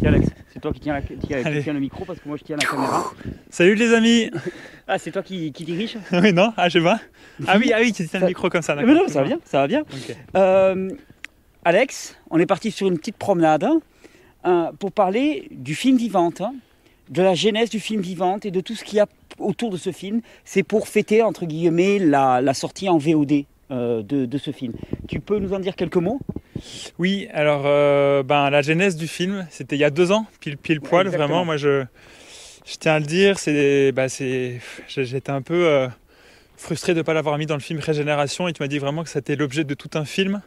Tiens Alex, c'est toi qui tiens, la- tiens le micro parce que moi je tiens la caméra. Salut les amis Ah, c'est toi qui, qui dirige Oui, non? Ah, je pas. Ah oui, ah oui, tu tiens le micro comme ça, Mais non, ça va bien, ça va bien. Euh, Alex, on est parti sur une petite promenade hein, euh, pour parler du film Vivante, hein, de la genèse du film Vivante et de tout ce qu'il y a autour de ce film. C'est pour fêter, entre guillemets, la, la sortie en VOD de, de ce film. Tu peux nous en dire quelques mots? Oui, alors euh, ben, la genèse du film, c'était il y a deux ans, pile, pile poil, vraiment. Moi, je, je tiens à le dire, c'est, bah, c'est, j'ai- j'étais un peu euh, frustré de ne pas l'avoir mis dans le film Régénération et tu m'as dit vraiment que c'était l'objet de tout un film.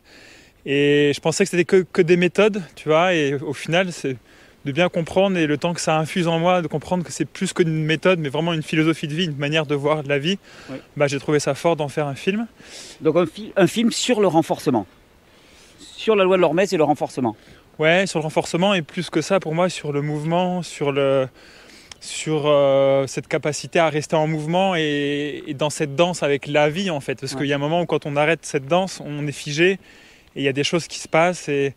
Et je pensais que c'était que, que des méthodes, tu vois, et au final, c'est de bien comprendre et le temps que ça infuse en moi, de comprendre que c'est plus qu'une méthode, mais vraiment une philosophie de vie, une manière de voir la vie. Oui. Bah, j'ai trouvé ça fort d'en faire un film. Donc un, fi- un film sur le renforcement, sur la loi de l'Hormèse et le renforcement. Ouais, sur le renforcement et plus que ça pour moi sur le mouvement, sur le sur euh, cette capacité à rester en mouvement et, et dans cette danse avec la vie en fait. Parce Ouais. qu'il y a un moment où quand on arrête cette danse, on est figé et il y a des choses qui se passent. Et...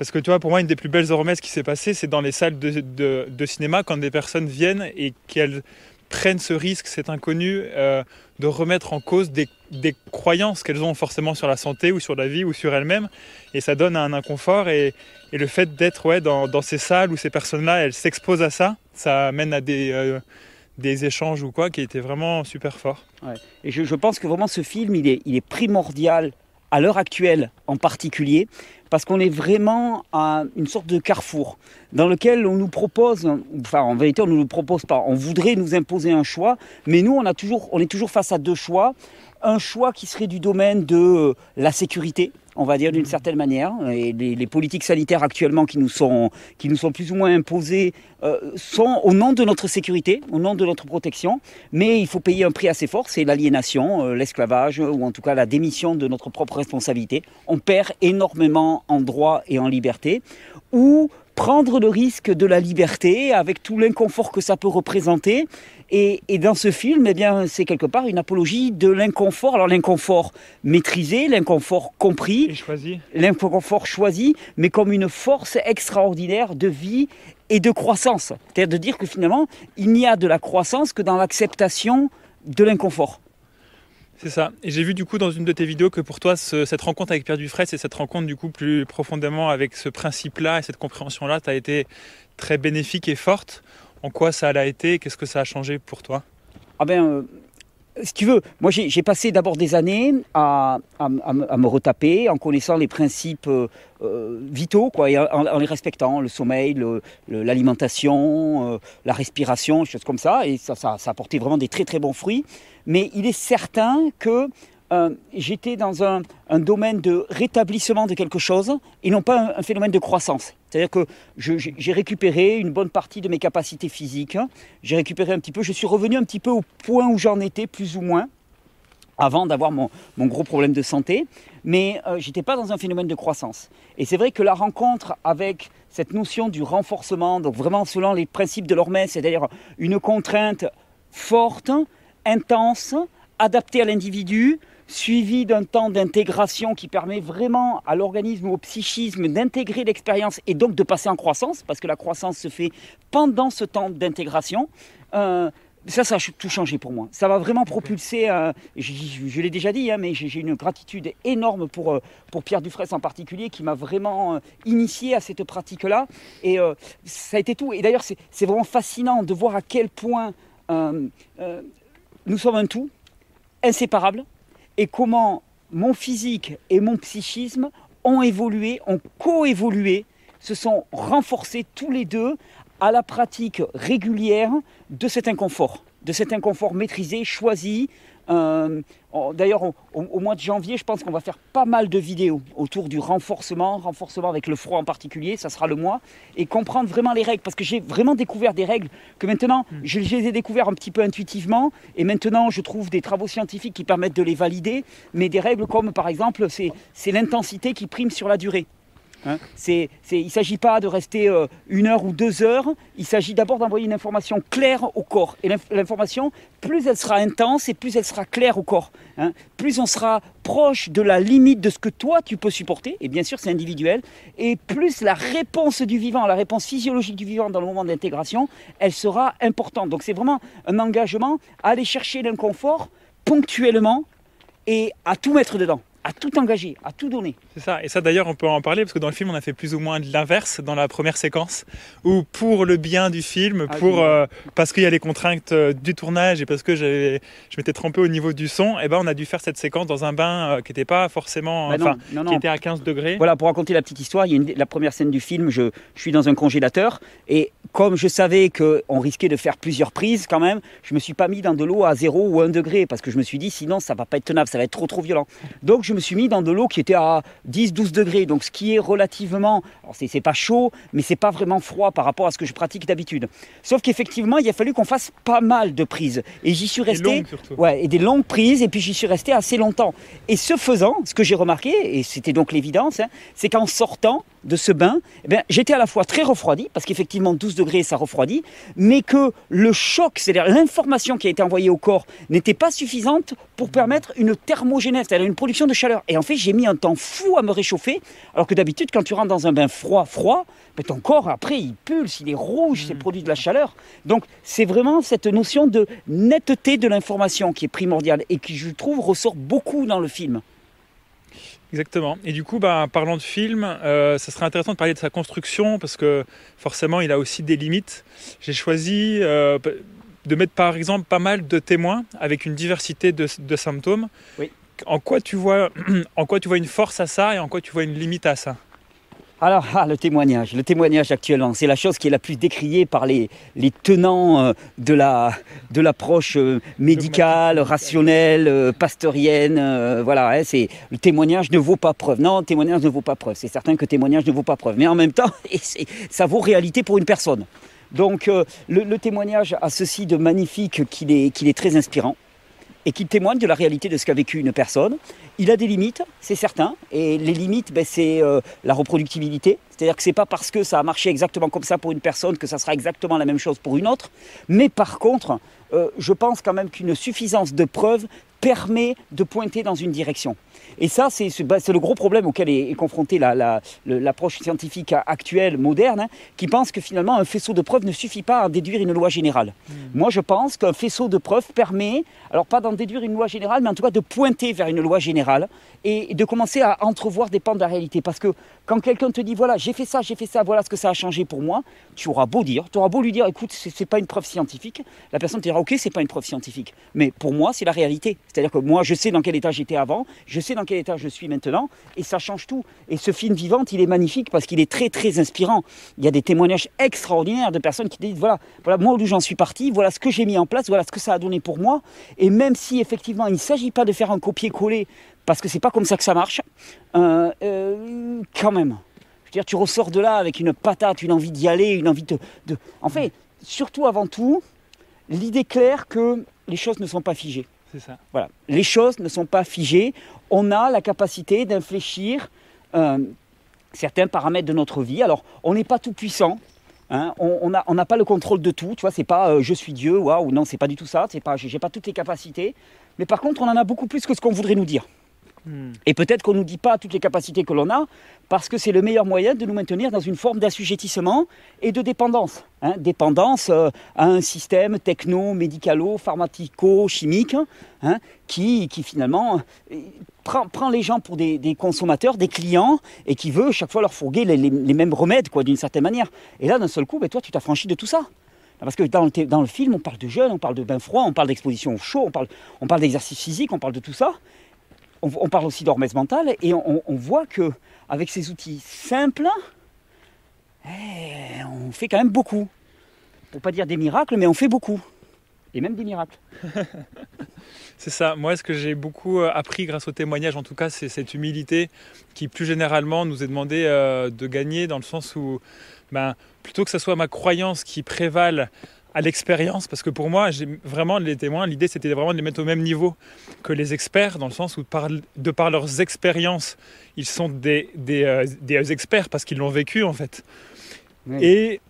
Parce que tu vois, pour moi, une des plus belles hormèses qui s'est passée, c'est dans les salles de, cinéma quand des personnes viennent et qu'elles prennent ce risque, cet inconnu, euh, de remettre en cause des, croyances qu'elles ont forcément sur la santé ou sur la vie ou sur elles-mêmes. Et ça donne un inconfort. Et, le fait d'être ouais, dans, ces salles où ces personnes-là, elles s'exposent à ça, ça amène à des, euh, échanges ou quoi qui étaient vraiment super forts. Et je, pense que vraiment ce film, il est primordial à l'heure actuelle en particulier, parce qu'on est vraiment à une sorte de carrefour dans lequel on nous propose, enfin en vérité on ne nous le propose pas, on voudrait nous imposer un choix, mais nous on, on est toujours face à deux choix. Un choix qui serait du domaine de euh, la sécurité, on va dire d'une certaine manière, et les, les politiques sanitaires actuellement qui nous sont, qui nous sont plus ou moins imposées euh, sont au nom de notre sécurité, au nom de notre protection, mais il faut payer un prix assez fort, c'est l'aliénation, euh, l'esclavage, euh, ou en tout cas la démission de notre propre responsabilité. On perd énormément en droit et en liberté, ou prendre le risque de la liberté avec tout l'inconfort que ça peut représenter. Et, et dans ce film, eh bien, c'est quelque part une apologie de l'inconfort. Alors l'inconfort maîtrisé, l'inconfort compris, Et choisi. l'inconfort choisi, mais comme une force extraordinaire de vie et de croissance. C'est-à-dire de dire que finalement, il n'y a de la croissance que dans l'acceptation de l'inconfort. C'est ça. Et j'ai vu du coup dans une de tes vidéos que pour toi, ce- cette rencontre avec Pierre Dufresne et cette rencontre du coup plus profondément avec ce principe-là et cette compréhension-là, tu as été très bénéfique et forte. En quoi ça l'a été Qu'est-ce que ça a changé pour toi? Ah ben, euh, si tu veux, moi j'ai passé d'abord des années à, me- retaper en connaissant les principes euh, euh, vitaux, quoi, et en, les respectant, le sommeil, l'alimentation, euh, la respiration, choses comme ça, et ça, ça, ça a apporté vraiment des très très bons fruits. Mais il est certain que euh, j'étais dans un, domaine de rétablissement de quelque chose et non pas un, phénomène de croissance. C'est-à-dire que j'ai récupéré une bonne partie de mes capacités physiques, j'ai récupéré un petit peu, je suis revenu un petit peu au point où j'en étais, plus ou moins, avant d'avoir mon, gros problème de santé, mais euh, j'étais pas dans un phénomène de croissance. Et c'est vrai que la rencontre avec cette notion du renforcement, donc vraiment selon les principes de l'Hormèse, c'est-à-dire une contrainte forte, intense, adaptée à l'individu, suivie d'un temps d'intégration qui permet vraiment à l'organisme au psychisme d'intégrer l'expérience et donc de passer en croissance, parce que la croissance se fait pendant ce temps d'intégration. Euh, ça, ça a tout changé pour moi. Ça m'a vraiment propulsé. euh, je je- je l'ai déjà dit, hein, mais j'ai une gratitude énorme pour, euh, pour Pierre Dufresne en particulier, qui m'a vraiment euh, initié à cette pratique-là. Et ça a été tout. Et d'ailleurs, c'est c'est vraiment fascinant de voir à quel point nous sommes un tout, inséparable, et comment mon physique et mon psychisme ont évolué, ont coévolué, se sont renforcés tous les deux à la pratique régulière de cet inconfort, de cet inconfort maîtrisé, choisi. Euh, D'ailleurs, au, mois de janvier, je pense qu'on va faire pas mal de vidéos autour du renforcement, renforcement avec le froid en particulier, ça sera le mois, et comprendre vraiment les règles, parce que j'ai vraiment découvert des règles que maintenant, je, je les ai découvertes un petit peu intuitivement, et maintenant je trouve des travaux scientifiques qui permettent de les valider, mais des règles comme par exemple, c'est l'intensité qui prime sur la durée. Hein. Il ne s'agit pas de rester euh, une heure ou deux heures, il s'agit d'abord d'envoyer une information claire au corps. Et l'information, plus elle sera intense et plus elle sera claire au corps. Hein. Plus on sera proche de la limite de ce que toi tu peux supporter, et bien sûr c'est individuel, et plus la réponse du vivant, la réponse physiologique du vivant dans le moment d'intégration, elle sera importante. Donc c'est vraiment un engagement à aller chercher l'inconfort ponctuellement et à tout mettre dedans à tout engager, à tout donner. C'est ça. Et ça d'ailleurs, on peut en parler parce que dans le film, on a fait plus ou moins l'inverse dans la première séquence, où pour le bien du film, ah pour euh, parce qu'il y a les contraintes euh, du tournage et parce que je m'étais trompé au niveau du son, et eh ben on a dû faire cette séquence dans un bain euh, qui n'était pas forcément, bah qui était à 15 degrés. Voilà, pour raconter la petite histoire, il y a une, la première scène du film, je, je suis dans un congélateur et comme je savais qu'on risquait de faire plusieurs prises quand même, je me suis pas mis dans de l'eau à 0 ou 1 degré parce que je me suis dit sinon ça va pas être tenable, ça va être trop trop violent. Donc je me suis mis dans de l'eau qui était à 10-12 degrés, donc ce qui est relativement, c'est pas chaud, mais c'est pas vraiment froid par rapport à ce que je pratique d'habitude. Sauf qu'effectivement, il a fallu qu'on fasse pas mal de prises et j'y suis resté, ouais, et des longues prises et puis j'y suis resté assez longtemps. Et ce faisant, ce que j'ai remarqué et c'était donc l'évidence, hein, c'est qu'en sortant de ce bain, eh j'étais à la fois très refroidi, parce qu'effectivement 12 degrés ça refroidit, mais que le choc, c'est-à-dire l'information qui a été envoyée au corps, n'était pas suffisante pour permettre une thermogénèse, c'est-à-dire une production de chaleur. Et en fait, j'ai mis un temps fou à me réchauffer, alors que d'habitude, quand tu rentres dans un bain froid, froid, ben, ton corps, après, il pulse, il est rouge, c'est mmh. produit de la chaleur. Donc, c'est vraiment cette notion de netteté de l'information qui est primordiale et qui, je trouve, ressort beaucoup dans le film. Exactement. Et du coup, bah, parlant de film, euh, ça serait intéressant de parler de sa construction parce que forcément, il a aussi des limites. J'ai choisi euh, de mettre par exemple pas mal de témoins avec une diversité de, symptômes. Oui. En quoi tu vois, en quoi tu vois une force à ça et en quoi tu vois une limite à ça? Alors, ah, le témoignage, le témoignage actuellement, c'est la chose qui est la plus décriée par les, les tenants euh, de, la, de l'approche euh, médicale, rationnelle, euh, pasteurienne. Voilà, hein, c'est le témoignage ne vaut pas preuve. Non, témoignage ne vaut pas preuve. C'est certain que témoignage ne vaut pas preuve. Mais en même temps, ça vaut réalité pour une personne. Donc, le, le, témoignage a ceci de magnifique qu'il est, qu'il est très inspirant et qui témoigne de la réalité de ce qu'a vécu une personne. Il a des limites, c'est certain, et les limites, ben, c'est euh, la reproductibilité. C'est-à-dire que c'est pas parce que ça a marché exactement comme ça pour une personne que ça sera exactement la même chose pour une autre. Mais par contre, euh, je pense quand même qu'une suffisance de preuves permet de pointer dans une direction. Et ça, c'est le gros problème auquel est, confrontée l'approche scientifique actuelle, moderne, hein, qui pense que finalement un faisceau de preuves ne suffit pas à déduire une loi générale. Hmm. Moi, je pense qu'un faisceau de preuves permet, alors pas d'en déduire une loi générale, mais en tout cas de pointer vers une loi générale et de commencer à entrevoir des pans de la réalité. Parce que quand quelqu'un te dit, voilà, j'ai fait ça, j'ai fait ça, voilà ce que ça a changé pour moi, tu auras beau dire, tu auras beau lui dire, écoute, c'est pas une preuve scientifique, la personne te dira, ok, c'est pas une preuve scientifique, mais pour moi, c'est la réalité. C'est-à-dire que moi, je sais dans quel état j'étais avant, je sais dans quel état je suis maintenant, et ça change tout. Et ce film vivant, il est magnifique parce qu'il est très, très inspirant. Il y a des témoignages extraordinaires de personnes qui disent, voilà, voilà moi d'où j'en suis parti, voilà ce que j'ai mis en place, voilà ce que ça a donné pour moi. Et même si effectivement, il ne s'agit pas de faire un copier-coller, parce que c'est pas comme ça que ça marche, euh, euh, quand même. Je veux dire, tu ressors de là avec une patate, une envie d'y aller, une envie de, de... En fait, surtout avant tout, l'idée claire que les choses ne sont pas figées. Voilà. Les choses ne sont pas figées. On a la capacité d'infléchir euh, certains paramètres de notre vie. Alors, on n'est pas tout puissant. Hein. on n'a pas le contrôle de tout. Tu vois, c'est pas euh, je suis Dieu, waouh, non, c'est pas du tout ça. C'est pas, j'ai pas toutes les capacités. Mais par contre, on en a beaucoup plus que ce qu'on voudrait nous dire. Hmm. Et peut-être qu'on ne nous dit pas toutes les capacités que l'on a, parce que c'est le meilleur moyen de nous maintenir dans une forme d'assujettissement et de dépendance. Hein. dépendance euh, à un système techno, médicalo, pharmacico, chimique, hein, qui, qui, finalement euh, prend, les gens pour des, consommateurs, des clients, et qui veut chaque fois leur fourguer les, mêmes remèdes, quoi, d'une certaine manière. Et là, d'un seul coup, ben, toi, tu t'affranchis de tout ça. Parce que dans le, film, on parle de jeunes, on parle de bain froid, on parle d'exposition au chaud, on parle d'exercice physique, on parle de tout ça on, parle aussi d'hormèse mentale et on, voit que avec ces outils simples, eh, on fait quand même beaucoup. Pour pas dire des miracles, mais on fait beaucoup. Et même des miracles. c'est ça. Moi, ce que j'ai beaucoup euh, appris grâce au témoignage, en tout cas, c'est cette humilité qui, plus généralement, nous est demandé euh, de gagner dans le sens où, ben, plutôt que ce soit ma croyance qui prévale à l'expérience, parce que pour moi, j'ai vraiment les témoins, l'idée c'était vraiment de les mettre au même niveau que les experts, dans le sens où par, de par leurs expériences, ils sont des, des, euh, des experts parce qu'ils l'ont vécu en fait. Oui. Et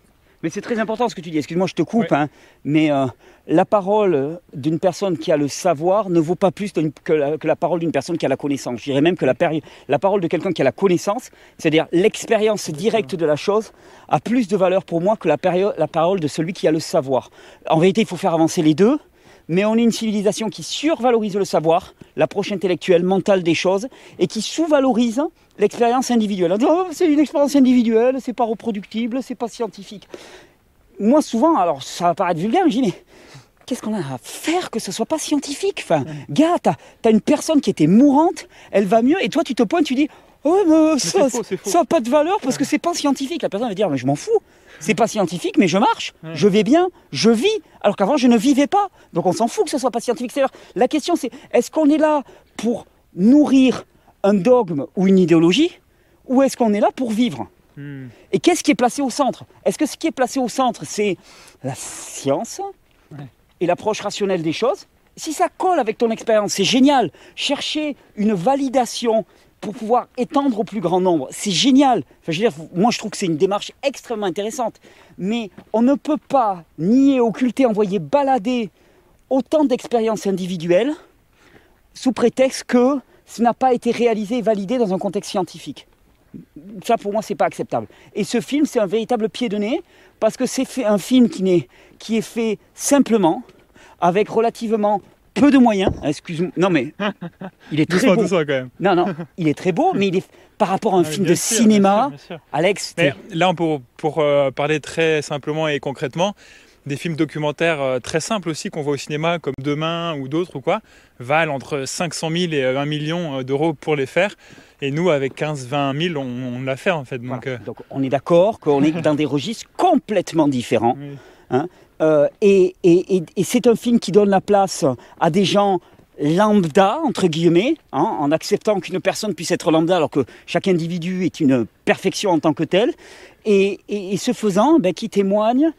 Mais c'est très important ce que tu dis. Excuse-moi, je te coupe. Hein, mais euh, la parole d'une personne qui a le savoir ne vaut pas plus que la, que la parole d'une personne qui a la connaissance. Je dirais même que la, parole de quelqu'un qui a la connaissance, c'est-à-dire l'expérience directe de la chose, a plus de valeur pour moi que la parole de celui qui a le savoir. En vérité, il faut faire avancer les deux. Mais on est une civilisation qui survalorise le savoir, l'approche intellectuelle, mentale des choses, et qui sous-valorise l'expérience individuelle. On dit, Oh, c'est une expérience individuelle, c'est pas reproductible, c'est pas scientifique. Moi, souvent, alors ça va paraître vulgaire, mais je dis, mais qu'est-ce qu'on a à faire que ce soit pas scientifique? Enfin, gars, t'as as une personne qui était mourante, elle va mieux, et toi, tu te pointes, tu dis, oh, mais ça, faux, ça n'a pas de valeur parce que c'est pas scientifique. La personne va dire, mais je m'en fous. C'est pas scientifique, mais je marche, Ouais. je vais bien, je vis, alors qu'avant je ne vivais pas. Donc on s'en fout que ce soit pas scientifique. C'est-à-dire, la question c'est, est-ce qu'on est là pour nourrir un dogme ou une idéologie, ou est-ce qu'on est là pour vivre Hmm. Et qu'est-ce qui est placé au centre Est-ce que ce qui est placé au centre, c'est la science Ouais. et l'approche rationnelle des choses Si ça colle avec ton expérience, c'est génial. Chercher une validation pour pouvoir étendre au plus grand nombre, c'est génial. Enfin, je veux dire, moi, je trouve que c'est une démarche extrêmement intéressante. Mais on ne peut pas nier, occulter, envoyer balader autant d'expériences individuelles sous prétexte que ce n'a pas été réalisé et validé dans un contexte scientifique. Ça, pour moi, c'est pas acceptable. Et ce film, c'est un véritable pied de nez parce que c'est fait- un film qui, n'est- qui est fait simplement, avec relativement peu de moyens. Excuse-moi. Non, mais il est très beau. quand même. Non, non, il est très beau, mais il est par rapport à un Ah, film de sûr, cinéma. bien sûr, bien sûr. Alex, Mais là, pour, pour euh, parler très simplement et concrètement, des films documentaires euh, très simples aussi qu'on voit au cinéma, comme Demain ou d'autres ou quoi, valent entre 500 000 et 1 million euh, d'euros pour les faire. Et nous, avec 15-20 000, on, on l'a fait en fait. Donc, voilà. euh, Donc, on est d'accord qu'on est dans des registres complètement différents. oui. Euh, et et- et- et c'est un film qui donne la place à des gens lambda, entre guillemets, hein, en acceptant qu'une personne puisse être lambda alors que chaque individu est une perfection en tant que tel. Et, et- et ce faisant, ben, qui témoigne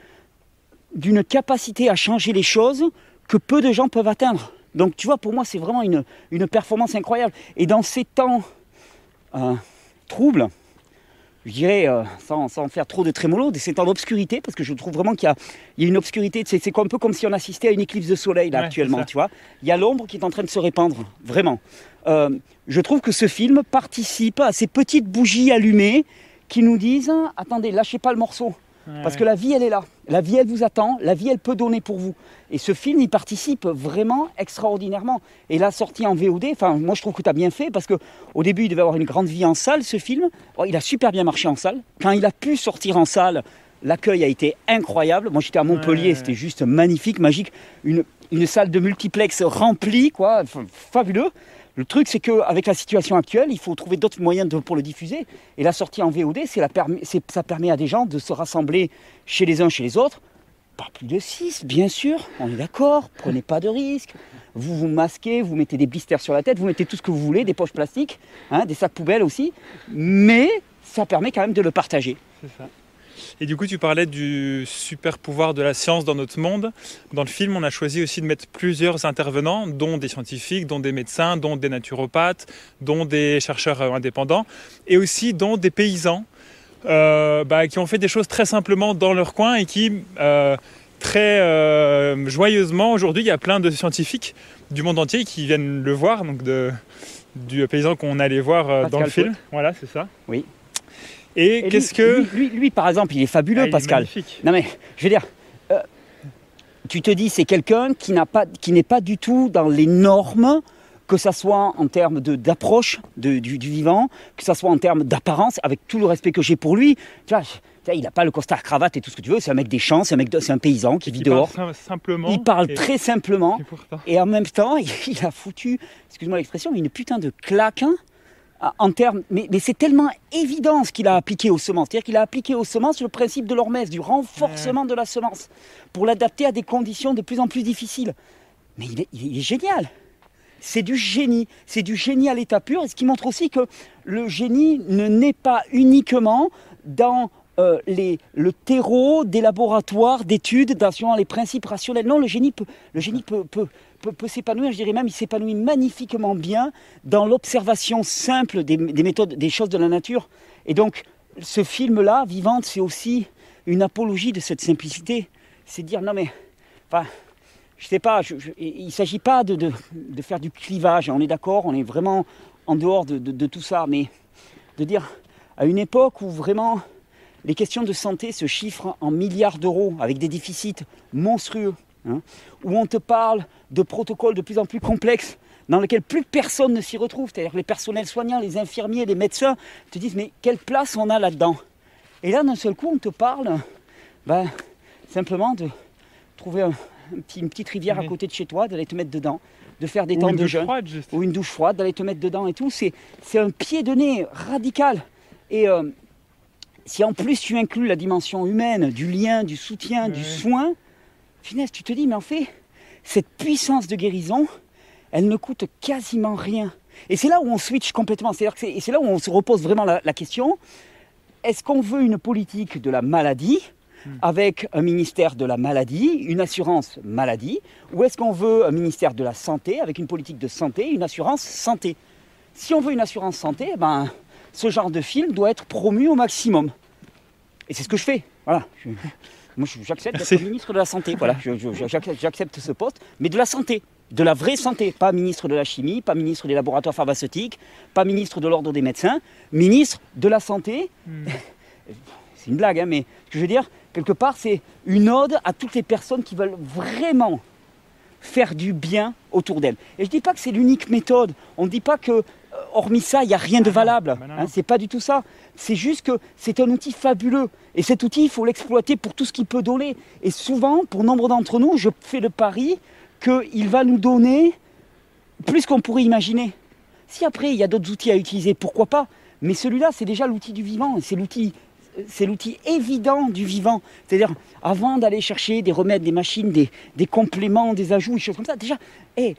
d'une capacité à changer les choses que peu de gens peuvent atteindre. Donc tu vois, pour moi, c'est vraiment une, une performance incroyable. Et dans ces temps euh, troubles, je dirais, euh, sans, sans faire trop de trémolo, ces temps d'obscurité, parce que je trouve vraiment qu'il y y a une obscurité, c'est un peu comme si on assistait à une éclipse de soleil là, Ouais, actuellement, tu vois. Il y a l'ombre qui est en train de se répandre, vraiment. Euh, je trouve que ce film participe à ces petites bougies allumées qui nous disent, attendez, lâchez pas le morceau. Parce que la vie, elle est là. La vie, elle vous attend. La vie, elle peut donner pour vous. Et ce film, il participe vraiment extraordinairement. Et la sortie en VOD, enfin, moi, je trouve que tu as bien fait parce que au début, il devait avoir une grande vie en salle, ce film. Oh, il a super bien marché en salle. Quand il a pu sortir en salle, l'accueil a été incroyable. Moi, j'étais à Montpellier, Ouais. c'était juste magnifique, magique. Une, une salle de multiplex remplie, quoi. Fabuleux. Le truc, c'est qu'avec la situation actuelle, il faut trouver d'autres moyens pour le diffuser. Et la sortie en VOD, ça permet à des gens de se rassembler chez les uns, chez les autres. Pas plus de 6, bien sûr, on est d'accord, prenez pas de risques. Vous vous masquez, vous mettez des blisters sur la tête, vous mettez tout ce que vous voulez, des poches plastiques, hein, des sacs poubelles aussi. Mais ça permet quand même de le partager. C'est ça. Et du coup, tu parlais du super pouvoir de la science dans notre monde. Dans le film, on a choisi aussi de mettre plusieurs intervenants, dont des scientifiques, dont des médecins, dont des naturopathes, dont des chercheurs euh, indépendants, et aussi dont des paysans euh, bah, qui ont fait des choses très simplement dans leur coin et qui, euh, très euh, joyeusement, aujourd'hui, il y a plein de scientifiques du monde entier qui viennent le voir, donc de, du paysan qu'on allait voir dans Pascal le film. Voilà, c'est ça. Oui. Et, qu'est-ce que... Lui, lui- lui, par exemple, il est fabuleux, Ah, il est Pascal. magnifique. Non mais, je veux dire, euh, tu te dis, c'est quelqu'un qui n'a pas, qui n'est pas du tout dans les normes, que ça soit en termes de- d'approche de, du, du vivant, que ça soit en termes d'apparence, avec tout le respect que j'ai pour lui. Tu vois, il n'a pas le costard cravate et tout ce que tu veux. C'est un mec des champs, c'est un mec, de- un paysan qui vit dehors. parle simplement. Il parle et- très simplement. et en même temps, il a foutu, excuse-moi l'expression, une putain de claque hein, en termes. Mais, mais c'est tellement évident ce qu'il a appliqué aux semences. C'est-à-dire qu'il a appliqué aux semences le principe de l'hormèse, du renforcement de la semence, pour l'adapter à des conditions de plus en plus difficiles. Mais il est, il est génial. C'est du génie. C'est du génie à l'état pur. Et ce qui montre aussi que le génie ne naît pas uniquement dans euh, les, le terreau des laboratoires d'études dans les principes rationnels. Non, le génie peut, le génie peut, peut, peut, s'épanouir, je dirais même, il s'épanouit magnifiquement bien dans l'observation simple des, des, méthodes, des choses de la nature. Et donc, ce film-là, Vivante, c'est aussi une apologie de cette simplicité. C'est dire, non mais, enfin, je sais pas, il ne s'agit pas de, de, de, faire du clivage, on est d'accord, on est vraiment en dehors de, de, tout ça, mais de dire, à une époque où vraiment les questions de santé se chiffrent en milliards d'euros, avec des déficits monstrueux, hein, où on te parle de protocoles de plus en plus complexes, dans lesquels plus personne ne s'y retrouve, c'est-à-dire les personnels soignants, les infirmiers, les médecins, te disent mais quelle place on a là-dedans? Et là, d'un seul coup, on te parle ben, simplement de trouver un, petit, une petite rivière à côté de chez toi, d'aller te mettre dedans, de faire des temps de jeûne, ou une douche froide, d'aller te mettre dedans et tout. C'est, c'est un pied de nez radical. Et euh, si en plus tu inclus la dimension humaine, du lien, du soutien, du soin, finesse, tu te dis, mais en fait, cette puissance de guérison, elle ne coûte quasiment rien. Et c'est là où on switch complètement. C'est, et c'est là où on se repose vraiment la, la question est-ce qu'on veut une politique de la maladie hmm. avec un ministère de la maladie, une assurance maladie, ou est-ce qu'on veut un ministère de la santé avec une politique de santé, une assurance santé? Si on veut une assurance santé, eh ben, ce genre de film doit être promu au maximum. Et c'est ce que je fais. Voilà. moi, j'accepte d'être ministre de la Santé. Voilà. J'accepte ce poste, mais de la santé. De la vraie santé. Pas ministre de la chimie, pas ministre des laboratoires pharmaceutiques, pas ministre de l'ordre des médecins. Ministre de la Santé. Hmm. C'est une blague, hein, mais ce que je veux dire, quelque part, c'est une ode à toutes les personnes qui veulent vraiment faire du bien autour d'elles. Et je ne dis pas que c'est l'unique méthode. On ne dit pas que hormis ça, il n'y a rien de ah valable. Ce hein, c'est pas du tout ça. C'est juste que c'est un outil fabuleux. Et cet outil, il faut l'exploiter pour tout ce qu'il peut donner. Et souvent, pour nombre d'entre nous, je fais le pari qu'il va nous donner plus qu'on pourrait imaginer. Si après, il y a d'autres outils à utiliser, pourquoi pas? Mais celui-là, c'est déjà l'outil du vivant. C'est l'outil c'est l'outil évident du vivant. C'est-à-dire, avant d'aller chercher des remèdes, des machines, des, des, compléments, des ajouts, des choses comme ça, déjà, hey,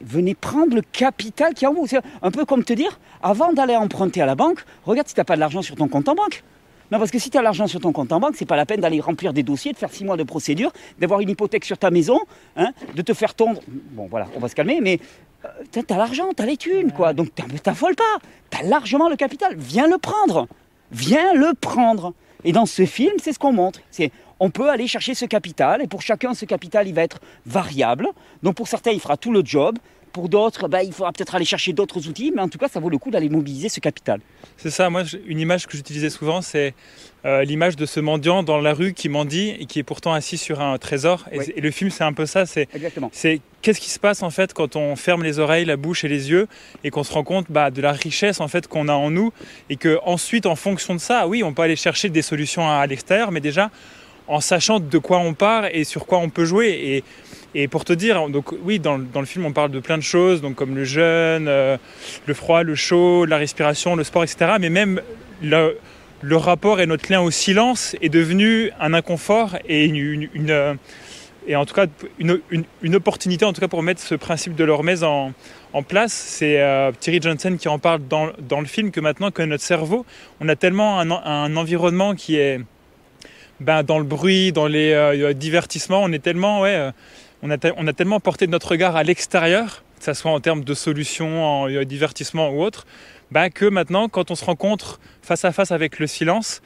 venez prendre le capital qui est en vous. C'est un peu comme te dire, avant d'aller emprunter à la banque, regarde si tu n'as pas de l'argent sur ton compte en banque. Non, parce que si tu as l'argent sur ton compte en banque, c'est pas la peine d'aller remplir des dossiers, de faire six mois de procédure, d'avoir une hypothèque sur ta maison, hein, de te faire tondre. Bon, voilà, on va se calmer, mais euh, tu as l'argent, tu as les thunes, quoi. Donc t'affoles pas. Tu as largement le capital. Viens le prendre. Viens le prendre. Et dans ce film, c'est ce qu'on montre. C'est on peut aller chercher ce capital et pour chacun ce capital il va être variable. Donc pour certains il fera tout le job, pour d'autres ben, il faudra peut-être aller chercher d'autres outils, mais en tout cas ça vaut le coup d'aller mobiliser ce capital. C'est ça, moi une image que j'utilisais souvent c'est euh, l'image de ce mendiant dans la rue qui mendie et qui est pourtant assis sur un trésor. Et, le film c'est un peu ça, c'est qu'est-ce qui se passe en fait quand on ferme les oreilles, la bouche et les yeux et qu'on se rend compte bah, de la richesse en fait qu'on a en nous et que ensuite en fonction de ça, oui on peut aller chercher des solutions à l'extérieur, mais déjà en sachant de quoi on part et sur quoi on peut jouer. Et, pour te dire, donc oui, dans, le film, on parle de plein de choses, donc comme le jeûne, euh, le froid, le chaud, la respiration, le sport, etc. Mais même le, rapport et notre lien au silence est devenu un inconfort et une, euh, et en tout cas une, opportunité en tout cas pour mettre ce principe de l'hormèse en, en place. C'est euh, Thierry Johnson qui en parle dans, le film que maintenant que notre cerveau, on a tellement un environnement qui est ben, dans le bruit, dans les euh, divertissements, on est tellement, ouais, euh, on, a on a tellement porté notre regard à l'extérieur, que ce soit en termes de solutions, en euh, divertissement ou autre, ben, que maintenant, quand on se rencontre face à face avec le silence,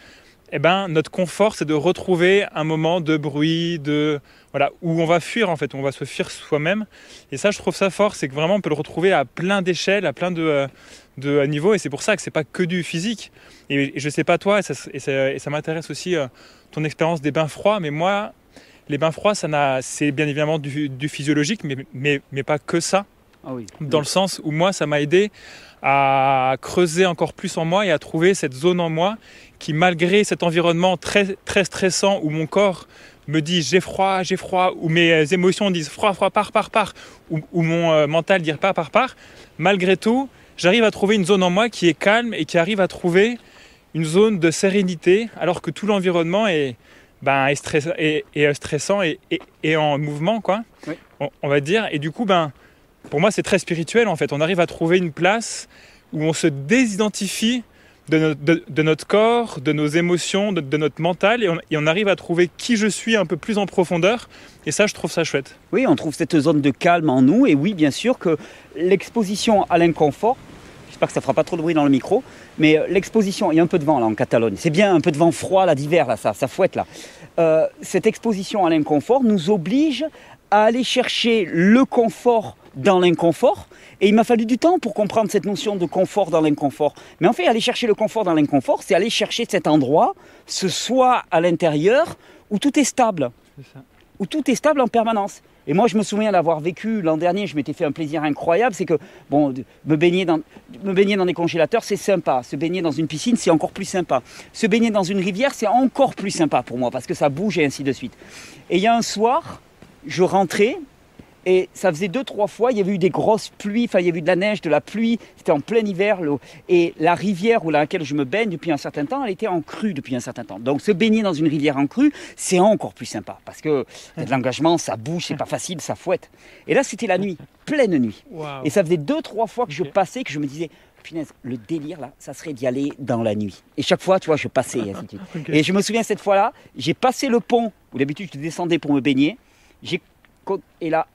eh ben, notre confort, c'est de retrouver un moment de bruit, de voilà, où on va fuir en fait, on va se fuir soi-même. Et ça, je trouve ça fort, c'est que vraiment on peut le retrouver à plein d'échelles, à plein de, de niveaux. Et c'est pour ça que c'est pas que du physique. Et, je sais pas toi, et ça, et ça, m'intéresse aussi ton expérience des bains froids, mais moi, les bains froids, ça c'est bien évidemment du, physiologique, mais, mais, mais, pas que ça. Ah oui. Dans le sens où moi, ça m'a aidé à creuser encore plus en moi et à trouver cette zone en moi qui, malgré cet environnement très, très stressant où mon corps me dit j'ai froid, j'ai froid, ou mes émotions disent froid, froid, par, par, par, ou, mon euh, mental dit pas, par, par, malgré tout, j'arrive à trouver une zone en moi qui est calme et qui arrive à trouver une zone de sérénité alors que tout l'environnement est, ben, est, stressant et, en mouvement, quoi, on, va dire. Et du coup, ben, pour moi, c'est très spirituel en fait. On arrive à trouver une place où on se désidentifie de, de- de notre corps, de nos émotions, de, notre mental, et on, on arrive à trouver qui je suis un peu plus en profondeur. Et ça, je trouve ça chouette. Oui, on trouve cette zone de calme en nous. Et oui, bien sûr que l'exposition à l'inconfort, j'espère que ça fera pas trop de bruit dans le micro, mais euh, l'exposition, il y a un peu de vent là en Catalogne. C'est bien un peu de vent froid là d'hiver là, ça, ça fouette là. Euh, cette exposition à l'inconfort nous oblige à aller chercher le confort dans l'inconfort. Et il m'a fallu du temps pour comprendre cette notion de confort dans l'inconfort. Mais en fait, aller chercher le confort dans l'inconfort, c'est aller chercher cet endroit, ce soi à l'intérieur, où tout est stable où tout est stable en permanence. Et moi, je me souviens d'avoir vécu l'an dernier, je m'étais fait un plaisir incroyable, c'est que, bon, me baigner dans, me baigner dans des congélateurs, c'est sympa. Se baigner dans une piscine, c'est encore plus sympa. Se baigner dans une rivière, c'est encore plus sympa pour moi, parce que ça bouge et ainsi de suite. Et il y a un soir, je rentrais, et ça faisait deux, trois fois, il y avait eu des grosses pluies, enfin, il y avait eu de la neige, de la pluie, c'était en plein hiver, l'eau. et la rivière où laquelle je me baigne depuis un certain temps, elle était en crue depuis un certain temps. Donc, se baigner dans une rivière en crue, c'est encore plus sympa, parce que il y a de l'engagement, ça bouge, c'est pas facile, ça fouette. Et là, c'était la nuit, pleine nuit. Et ça faisait deux, trois fois que je passais, que je me disais, punaise, le délire là, ça serait d'y aller dans la nuit. Et chaque fois, tu vois, je passais, et ainsi de suite. Ok. Et je me souviens cette fois-là, j'ai passé le pont où d'habitude je descendais pour me baigner. J'ai et là,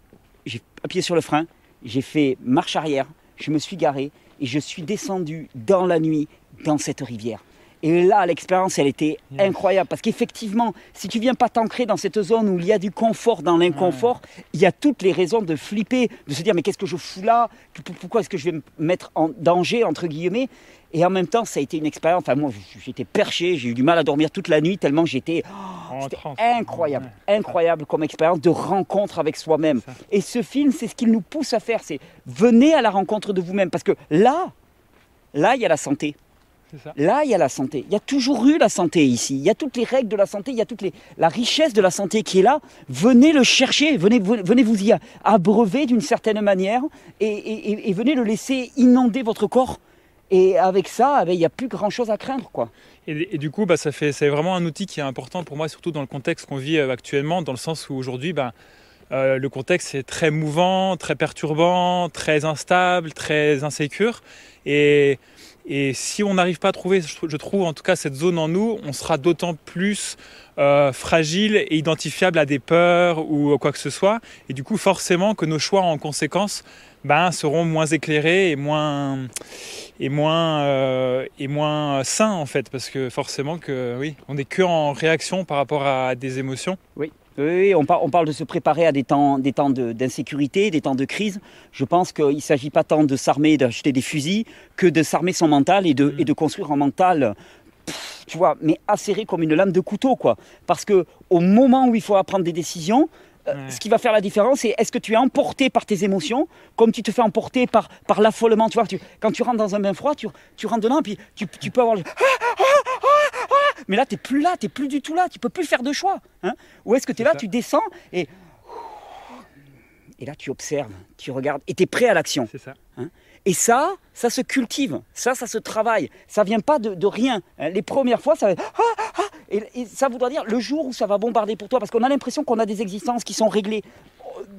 j'ai appuyé sur le frein, j'ai fait marche arrière, je me suis garé et je suis descendu dans la nuit dans cette rivière. Et là, l'expérience, elle était Yes. incroyable parce qu'effectivement, si tu viens pas t'ancrer dans cette zone où il y a du confort dans l'inconfort, il y a toutes les raisons de flipper, de se dire mais qu'est-ce que je fous là? Pourquoi est-ce que je vais me mettre en danger entre guillemets? Et en même temps, ça a été une expérience. Enfin, moi, j'étais perché, j'ai eu du mal à dormir toute la nuit tellement j'étais transe. incroyable, incroyable comme expérience de rencontre avec soi-même. Et ce film, c'est ce qu'il nous pousse à faire, c'est venez à la rencontre de vous-même, parce que là, là, il y a la santé. C'est ça. Là, il y a la santé. Il y a toujours eu la santé ici. Il y a toutes les règles de la santé, il y a toute les, la richesse de la santé qui est là. Venez le chercher, venez, venez venez vous y abreuver d'une certaine manière et, et- et- et venez le laisser inonder votre corps. Et avec ça, eh ben, il n'y a plus grand-chose à craindre. quoi. Et, du coup, bah, ça fait, c'est vraiment un outil qui est important pour moi, surtout dans le contexte qu'on vit euh, actuellement, dans le sens où aujourd'hui, bah, euh, le contexte est très mouvant, très perturbant, très instable, très insécure. Et, et si on n'arrive pas à trouver, je, trou- je trouve en tout cas cette zone en nous, on sera d'autant plus euh, fragile et identifiable à des peurs ou quoi que ce soit. Et du coup, forcément que nos choix en conséquence ben, seront moins éclairés et moins et moins euh, et moins sains en fait. Parce que forcément que oui on n'est que en réaction par rapport à des émotions. Oui, oui, on, par- on parle de se préparer à des temps, des temps de- d'insécurité, des temps de crise. Je pense qu'il ne s'agit pas tant de s'armer, d'acheter des fusils, que de s'armer son mental et de, Mm. et de construire un mental, pff, tu vois, mais acéré comme une lame de couteau, quoi. Parce que au moment où il faut prendre des décisions, euh, Ouais. ce qui va faire la différence, c'est est-ce que tu es emporté par tes émotions, comme tu te fais emporter par, par l'affolement. Tu vois, tu- quand tu rentres dans un bain froid, tu, tu rentres dedans, puis tu, tu peux avoir le... Mais là, tu n'es plus là, tu n'es plus du tout là, tu peux plus faire de choix. Hein Ou est-ce que tu es là, ça. tu descends et... Et là, tu observes, tu regardes, et tu es prêt à l'action. c'est ça Et ça, ça se cultive, ça, ça se travaille. Ça vient pas de, de rien. hein. Les premières fois, ça va être... Ah, ah et, et ça voudra dire le jour où ça va bombarder pour toi, parce qu'on a l'impression qu'on a des existences qui sont réglées.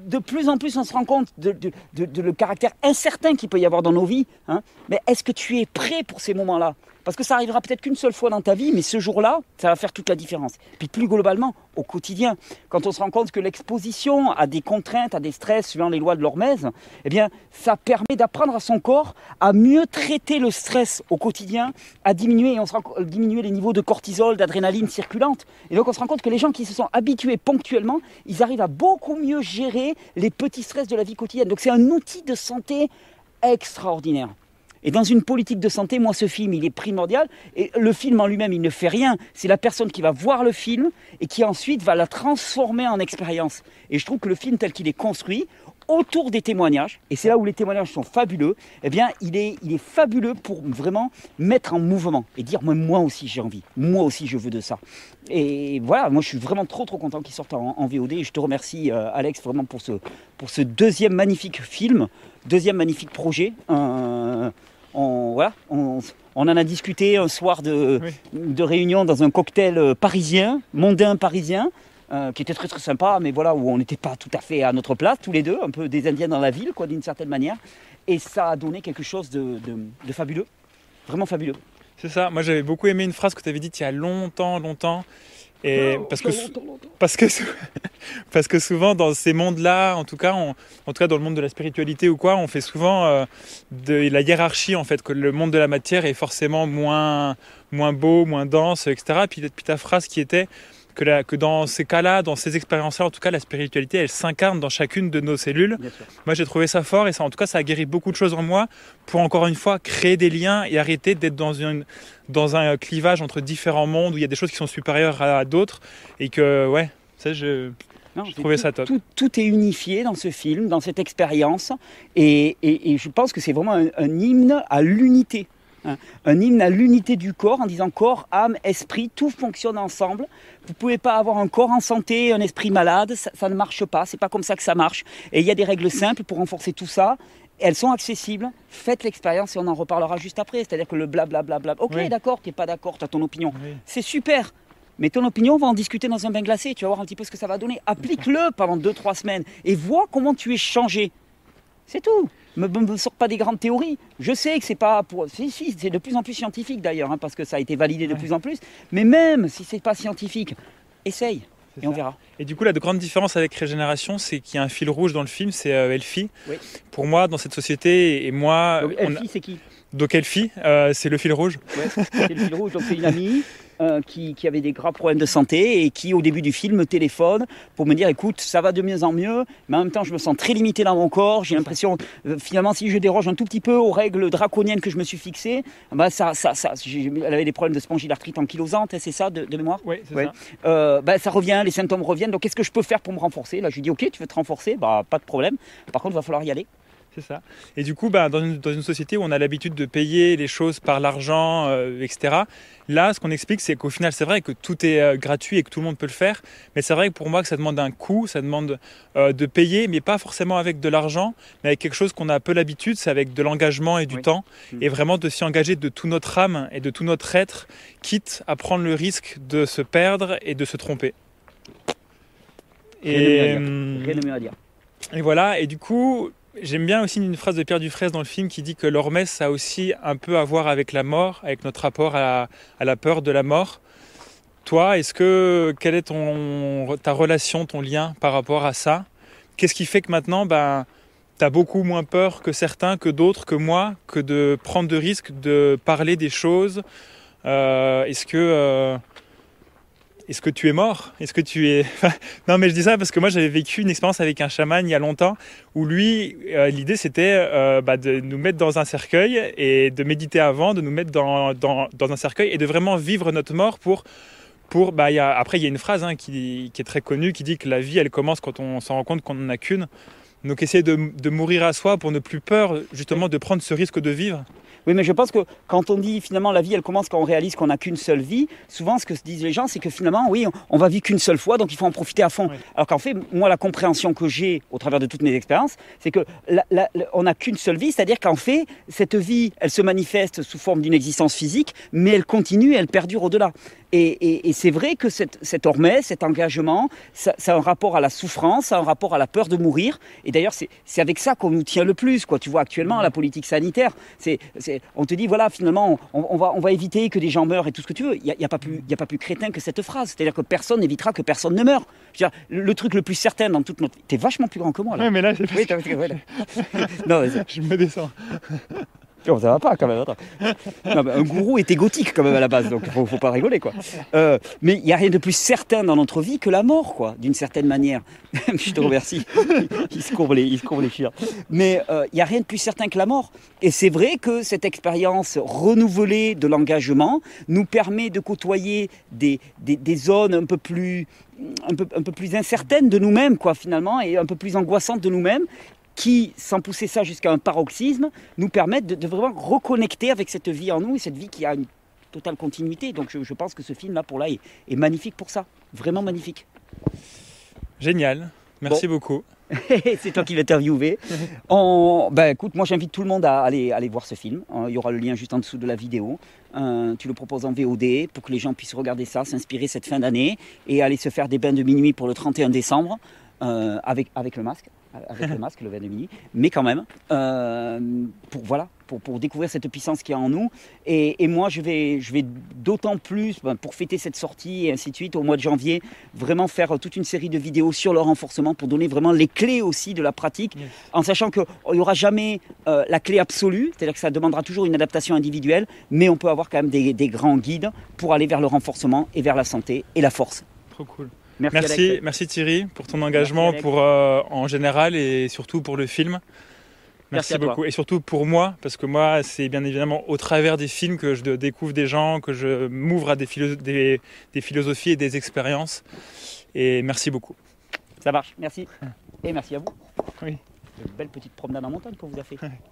De plus en plus, on se rend compte de, de- de- de le caractère incertain qu'il peut y avoir dans nos vies. hein. Mais est-ce que tu es prêt pour ces moments-là? Parce que ça arrivera peut-être qu'une seule fois dans ta vie, mais ce jour-là, ça va faire toute la différence. Puis plus globalement, au quotidien, quand on se rend compte que l'exposition à des contraintes, à des stress, suivant les lois de l'Hormèse, eh bien, ça permet d'apprendre à son corps à mieux traiter le stress au quotidien, à diminuer, et on se rend, co- diminuer les niveaux de cortisol, d'adrénaline circulante. Et donc, on se rend compte que les gens qui se sont habitués ponctuellement, ils arrivent à beaucoup mieux gérer les petits stress de la vie quotidienne. Donc, c'est un outil de santé extraordinaire. Et dans une politique de santé, moi, ce film, il est primordial. Et le film en lui-même, il ne fait rien. C'est la personne qui va voir le film et qui ensuite va la transformer en expérience. Et je trouve que le film, tel qu'il est construit, autour des témoignages, et c'est là où les témoignages sont fabuleux, eh bien, il est, il est fabuleux pour vraiment mettre en mouvement et dire, moi, moi aussi, j'ai envie. Moi aussi, je veux de ça. Et voilà, moi, je suis vraiment trop, trop content qu'il sorte en, VOD. Et je te remercie, euh, Alex, vraiment pour ce, pour ce deuxième magnifique film, deuxième magnifique projet. On, voilà, on, on en a discuté un soir de, Oui. de réunion dans un cocktail euh, parisien, mondain parisien, euh, qui était très très sympa, mais voilà, où on n'était pas tout à fait à notre place, tous les deux, un peu des Indiens dans la ville, quoi, d'une certaine manière. Et ça a donné quelque chose de, de- de fabuleux, vraiment fabuleux. C'est ça. Moi, j'avais beaucoup aimé une phrase que tu avais dite il y a longtemps, longtemps. Et parce, que, parce, que, parce que souvent, dans ces mondes-là, en tout cas, on- en tout cas dans le monde de la spiritualité ou quoi, on fait souvent euh, de la hiérarchie, en fait, que le monde de la matière est forcément moins, moins beau, moins dense, etc. Puis, puis ta phrase qui était que, la- que dans ces cas-là, dans ces expériences-là, en tout cas, la spiritualité, elle s'incarne dans chacune de nos cellules. Moi, j'ai trouvé ça fort et ça, en tout cas, ça a guéri beaucoup de choses en moi pour encore une fois créer des liens et arrêter d'être dans, une, dans un clivage entre différents mondes où il y a des choses qui sont supérieures à, d'autres et que, ouais, ça, je, Non, Je trouvais tout- ça top. Tout, tout est unifié dans ce film, dans cette expérience, et, et- et je pense que c'est vraiment un, un hymne à l'unité. Hein. Un hymne à l'unité du corps en disant corps, âme, esprit, tout fonctionne ensemble. Vous pouvez pas avoir un corps en santé, un esprit malade, ça, ça ne marche pas, c'est pas comme ça que ça marche. Et il y a des règles simples pour renforcer tout ça. Elles sont accessibles, faites l'expérience et on en reparlera juste après. C'est-à-dire que le blablabla, ok Oui. d'accord, tu n'es pas d'accord, tu as ton opinion. oui. C'est super. Mais ton opinion, on va en discuter dans un bain glacé. Tu vas voir un petit peu ce que ça va donner. Applique-le pendant 2-3 semaines et vois comment tu es changé. C'est tout. Me, me, me pas des grandes théories. Je sais que c'est pas pour. Si, si, c'est de plus en plus scientifique d'ailleurs, hein, parce que ça a été validé de Ouais. plus en plus. Mais même si c'est pas scientifique, essaye et on verra. Et du coup, la grande différence avec Régénération, c'est qu'il y a un fil rouge dans le film, c'est euh, Elfie. Oui. Pour moi, dans cette société, et moi, Donc, on a- Elfie, c'est qui? Donc Elfie, euh, c'est le fil rouge. Ouais, C'est le fil rouge. Donc c'est une amie euh, qui, qui avait des graves problèmes de santé et qui, au début du film, me téléphone pour me dire écoute, ça va de mieux en mieux, mais en même temps, je me sens très limité dans mon corps. J'ai l'impression, euh, finalement, si je déroge un tout petit peu aux règles draconiennes que je me suis fixées, bah, ça, ça, ça, elle avait des problèmes de spondylarthrite ankylosante, hein, c'est ça, de, de mémoire? Oui, c'est Ouais. ça. euh, bah, ça revient, les symptômes reviennent. Donc, qu'est-ce que je peux faire pour me renforcer? Là, je lui dis, ok, tu veux te renforcer, bah, pas de problème. Par contre, il va falloir y aller. C'est ça. Et du coup, bah, dans, une, dans une société où on a l'habitude de payer les choses par l'argent, euh, etc., là, ce qu'on explique, c'est qu'au final, c'est vrai que tout est euh, gratuit et que tout le monde peut le faire. Mais c'est vrai que pour moi, que ça demande un coût, ça demande euh, de payer, mais pas forcément avec de l'argent, mais avec quelque chose qu'on a un peu l'habitude, c'est avec de l'engagement et du Oui. temps. Mm. Et vraiment de s'y engager de tout notre âme et de tout notre être, quitte à prendre le risque de se perdre et de se tromper. Et, Rien de mieux à dire. et voilà, et du coup, j'aime bien aussi une phrase de Pierre Dufresne dans le film qui dit que l'hormèse, ça a aussi un peu à voir avec la mort, avec notre rapport à, la peur de la mort. Toi, est-ce que quelle est ta relation, ton lien par rapport à ça? Qu'est-ce qui fait que maintenant, ben, tu as beaucoup moins peur que certains, que d'autres, que moi, que de prendre de risques, de parler des choses? Euh, Est-ce que euh, est-ce que tu es mort? Est-ce que tu es Non, mais je dis ça parce que moi j'avais vécu une expérience avec un chaman il y a longtemps où lui, euh, l'idée c'était euh, bah, de nous mettre dans un cercueil et de méditer avant, de nous mettre dans, dans, un cercueil et de vraiment vivre notre mort pour. pour bah, après, il y a une phrase hein, qui, qui est très connue qui dit que la vie elle commence quand on s'en rend compte qu'on n'en a qu'une. Donc essayer de, de mourir à soi pour ne plus peur justement de prendre ce risque de vivre. Oui, mais je pense que quand on dit finalement la vie, elle commence quand on réalise qu'on n'a qu'une seule vie, souvent ce que se disent les gens, c'est que finalement, oui, on, va vivre qu'une seule fois, donc il faut en profiter à fond. Oui. Alors qu'en fait, moi, la compréhension que j'ai au travers de toutes mes expériences, c'est que la- la- la- on n'a qu'une seule vie, c'est-à-dire qu'en fait, cette vie, elle se manifeste sous forme d'une existence physique, mais elle continue, elle perdure au-delà. Et, et- et c'est vrai que cette, cette cet engagement, ça, ça a un rapport à la souffrance, ça a un rapport à la peur de mourir. Et d'ailleurs, c'est avec ça qu'on nous tient le plus. Quoi. Tu vois, actuellement, la politique sanitaire, c'est on te dit, voilà, finalement, on, on va, on va éviter que des gens meurent et tout ce que tu veux. Il n'y a, il y a pas plus- y a pas plus crétin que cette phrase. C'est-à-dire que personne n'évitera que personne ne meure. Je veux dire, le, truc le plus certain dans toute notre... T'es vachement plus grand que moi, là. Ouais, mais là, c'est Oui, non, je me descends. Oh, ça va pas quand même. attends. Non, mais un gourou était gautique quand même à la base, donc faut, faut pas rigoler quoi. Euh, mais il n'y a rien de plus certain dans notre vie que la mort, quoi, d'une certaine manière. Je te remercie. Il se courbe les, il se courbe les chires. Mais euh, il n'y a rien de plus certain que la mort. Et c'est vrai que cette expérience renouvelée de l'engagement nous permet de côtoyer des, des, des zones un peu plus un peu, un peu plus incertaines de nous-mêmes, quoi, finalement, et un peu plus angoissantes de nous-mêmes, qui, sans pousser ça jusqu'à un paroxysme, nous permettent de, de vraiment reconnecter avec cette vie en nous et cette vie qui a une totale continuité. Donc je, je pense que ce film-là, pour là, est, est magnifique pour ça. Vraiment magnifique. Génial. Merci beaucoup. c'est toi qui l'as interviewé. En- ben, écoute, moi j'invite tout le monde à aller, aller voir ce film. Euh, Il y aura le lien juste en dessous de la vidéo. Euh, tu le proposes en VOD pour que les gens puissent regarder ça, s'inspirer cette fin d'année et aller se faire des bains de minuit pour le 31 décembre euh, avec, avec le masque. Avec le masque, le midi, mais quand même, euh, pour, voilà, pour, pour, découvrir cette puissance qui est en nous. Et, et moi, je vais, je vais d'autant plus, ben, pour fêter cette sortie et ainsi de suite, au mois de janvier, vraiment faire toute une série de vidéos sur le renforcement pour donner vraiment les clés aussi de la pratique, yes. en sachant qu'il n'y aura jamais euh, la clé absolue, c'est-à-dire que ça demandera toujours une adaptation individuelle, mais on peut avoir quand même des, des grands guides pour aller vers le renforcement et vers la santé et la force. Trop cool. Merci, merci, merci, Thierry pour ton engagement pour, euh, en général et surtout pour le film. Merci, merci beaucoup. Et surtout pour moi, parce que moi, c'est bien évidemment au travers des films que je découvre des gens, que je m'ouvre à des, philo des, des, philosophies et des expériences. Et merci beaucoup. Ça marche, merci. Et merci à vous. Oui. Une belle petite promenade en montagne qu'on vous a fait.